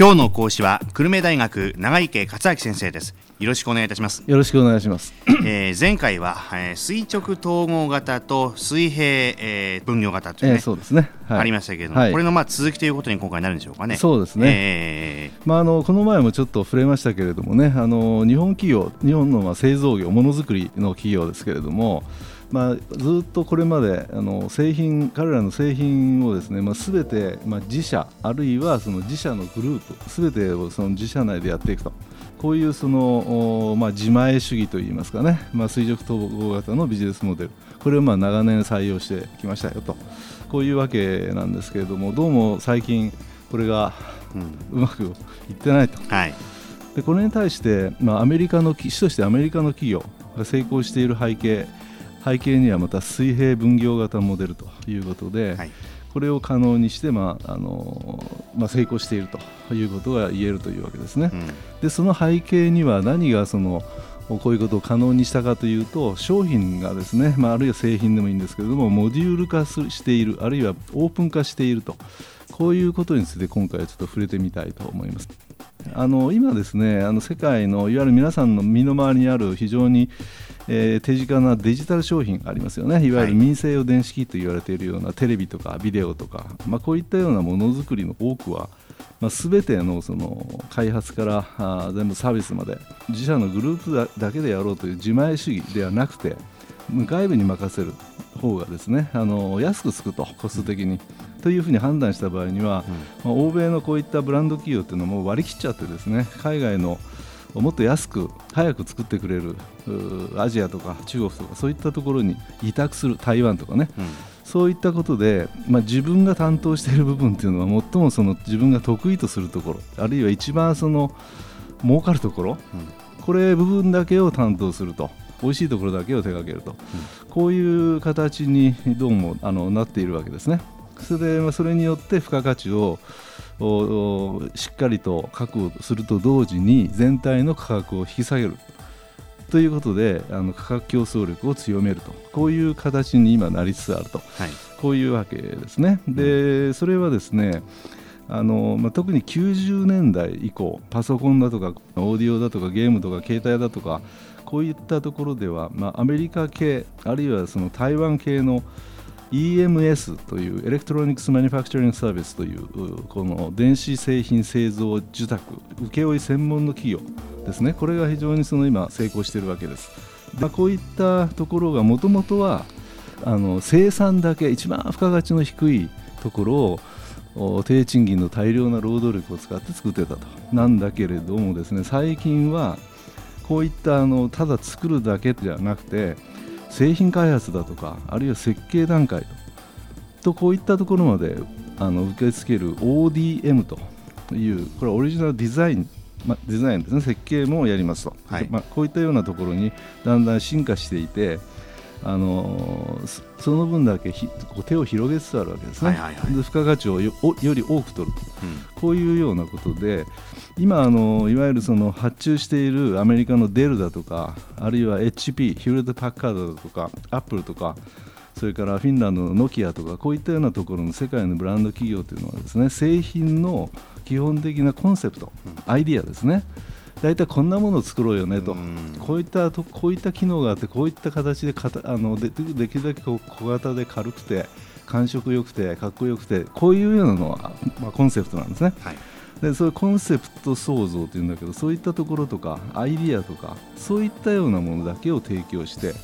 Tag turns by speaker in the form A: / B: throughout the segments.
A: 今日の講師は久留米大学長池克明先生です。よろしくお願いいたします。
B: よろしくお願いします、
A: えー、前回は、えー、垂直統合型と水平、えー、分業型というね、
B: えー、そうですね、
A: はい、ありましたけれども、はい、これのまあ続きということに今回なるんでしょうかね。
B: そうですね、えー、まああのこの前もちょっと触れましたけれどもねあの日本企業日本のまあ製造業ものづくりの企業ですけれどもまあ、ずっとこれまであの製品彼らの製品をですね、まあ、全て、まあ、自社あるいはその自社のグループ全てをその自社内でやっていくと。こういうその、まあ、自前主義といいますかね、まあ、垂直統合型のビジネスモデル。これをまあ長年採用してきましたよと。こういうわけなんですけれどもどうも最近これが、うまくいってないと。はい。でこれに対して、まあ、アメリカの主としてアメリカの企業が成功している背景背景にはまた水平分業型モデルということで、はい、これを可能にして、まああのまあ、成功しているということが言えるというわけですね。うん、でその背景には何がそのこういうことを可能にしたかというと商品がですね、まあ、あるいは製品でもいいんですけれどもモデュール化しているあるいはオープン化しているとこういうことについて今回はちょっと触れてみたいと思います。あの今ですねあの世界のいわゆる皆さんの身の回りにある非常にえー、手近なデジタル商品ありますよねいわゆる民生用電子機と言われているようなテレビとかビデオとか、まあ、こういったようなものづくりの多くは、まあ、全てのその開発からあ全部サービスまで自社のグループだけでやろうという自前主義ではなくて外部に任せる方がですねあの安くつくとコスト的に。というふうに判断した場合には、うん、まあ、欧米のこういったブランド企業っていうのも割り切っちゃってですね海外のもっと安く早く作ってくれるアジアとか中国とかそういったところに委託する台湾とかね、うん、そういったことで、まあ、自分が担当している部分っていうのは最もその自分が得意とするところあるいは一番その儲かるところ、うん、これ部分だけを担当すると美味しいところだけを手掛けると、うん、こういう形にどうもあのなっているわけですね。それでそれによって付加価値をしっかりと確保すると同時に全体の価格を引き下げる。ということであの価格競争力を強めると。こういう形に今なりつつあると、はい、こういうわけですね。でそれはですねあのまあ、特に90年代以降パソコンだとかオーディオだとかゲームとか携帯だとかこういったところでは、まあ、アメリカ系あるいはその台湾系の EMS というエレクトロニクス・マニファクチャリング・サービスというこの電子製品製造受託請負専門の企業ですね。これが非常にその今成功しているわけです、まあ、こういったところがもともとはあの生産だけ一番付加価値の低いところを低賃金の大量な労働力を使って作ってたと。なんだけれどもですね最近はこういったあのただ作るだけじゃなくて製品開発だとかあるいは設計段階とこういったところまであの受け付ける ODM というこれはオリジナルデザイン、ま、デザインですね。設計もやりますと、はい、まあ、こういったようなところにだんだん進化していてあのその分だけひ手を広げつつあるわけですね、で付加価値をよより多く取る、うん、こういうようなことで今あのいわゆるその発注しているアメリカのデルだとかあるいは HP ヒューレット・パッカードだとかアップルとかそれからフィンランドのノキアとかこういったようなところの世界のブランド企業というのはですね製品の基本的なコンセプト、アイディアですね大体こんなものを作ろうよねと、こういったとこういった機能があってこういった形でかたあのでできるだけ小型で軽くて感触よくてかっこよくてこういうようなのは、まあ、コンセプトなんですね。はいでそういうコンセプト創造っていうんだけどそういったところとかアイディアとかそういったようなものだけを提供して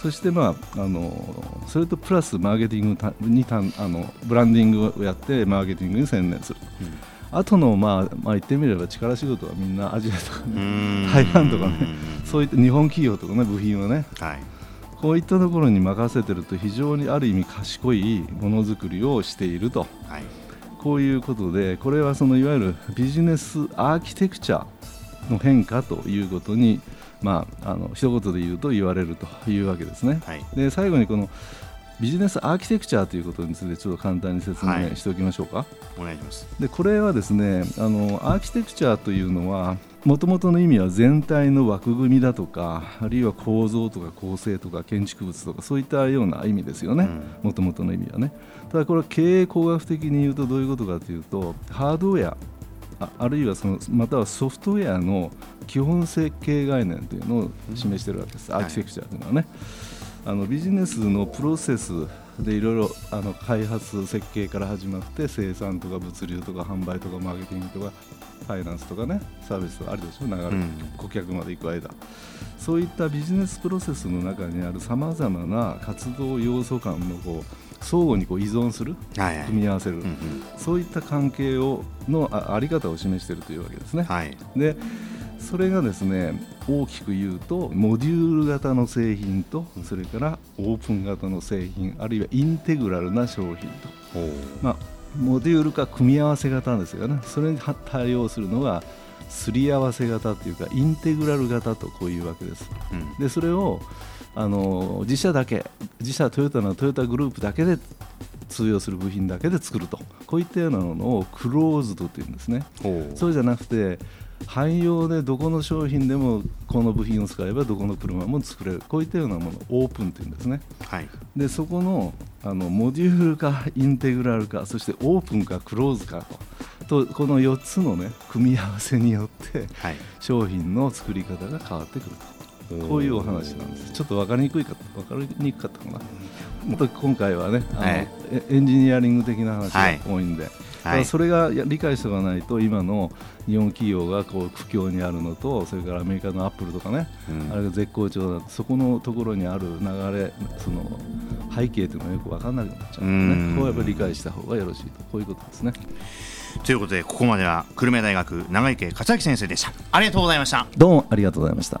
B: そしてまああのそれとプラスマーケティングにたあのブランディングをやってマーケティングに専念する。うんあとの、まあ、まあ言ってみれば力仕事はみんなアジアとか、ね、台湾とかねそういった日本企業とかね部品をね、はい、こういったところに任せてると非常にある意味賢いものづくりをしていると、はい、こういうことでこれはそのいわゆるビジネスアーキテクチャの変化ということにまあ、あの一言で言うと言われるというわけですね。はい、で最後にこのビジネスアーキテクチャということについてちょっと簡単に説明しておきましょうか。はい、
A: お願いします。
B: でこれはですねあのアーキテクチャというのはもともとの意味は全体の枠組みだとかあるいは構造とか構成とか建築物とかそういったような意味ですよね。もともとの意味はね。ただこれは経営工学的に言うとどういうことかというとハードウェアああるいはそのまたはソフトウェアの基本設計概念というのを示しているわけです、アーキテクチャというのはね。あのビジネスのプロセスでいろいろあの開発設計から始まって生産とか物流とか販売とかマーケティングとかファイナンスとかねサービスとかあるでしょ？流れ、うん、顧客まで行く間。そういったビジネスプロセスの中にあるさまざまな活動要素間のこう相互にこう依存する、はいはい、組み合わせる、うんうん、そういった関係をのああり方を示しているというわけですね。はい、でそれがですね大きく言うとモデュール型の製品とそれからオープン型の製品あるいはインテグラルな商品と、まあ、モデュールか組み合わせ型ですよね。それに対応するのがすり合わせ型というかインテグラル型とこういうわけです。うん、でそれをあの自社だけ自社トヨタのトヨタグループだけで通用する部品だけで作ると。こういったようなものをクローズドというんですね。そうじゃなくて汎用でどこの商品でもこの部品を使えばどこの車も作れる。こういったようなものをオープンというんですね、はい、でそこのあのモデュールかインテグラルかそしてオープンかクローズかと。とこの4つの、ね、組み合わせによって、はい、商品の作り方が変わってくるとこういうお話なんです。ちょっと分かりにくいか分かりにくかったかな。今回はねあの、はい、エンジニアリング的な話が多い。んで、はいはい、それが理解しておかないと今の日本企業がこう苦境にあるのとそれからアメリカのアップルとかね、うん、あれが絶好調だそこのところにある流れその背景というのがよく分からなくなっちゃうのでね。ここはやっぱり理解した方がよろしいと。こういうことですね。
A: ということでここまでは久留米大学長池克明先生でした。ありがとうございました。
B: どうもありがとうございました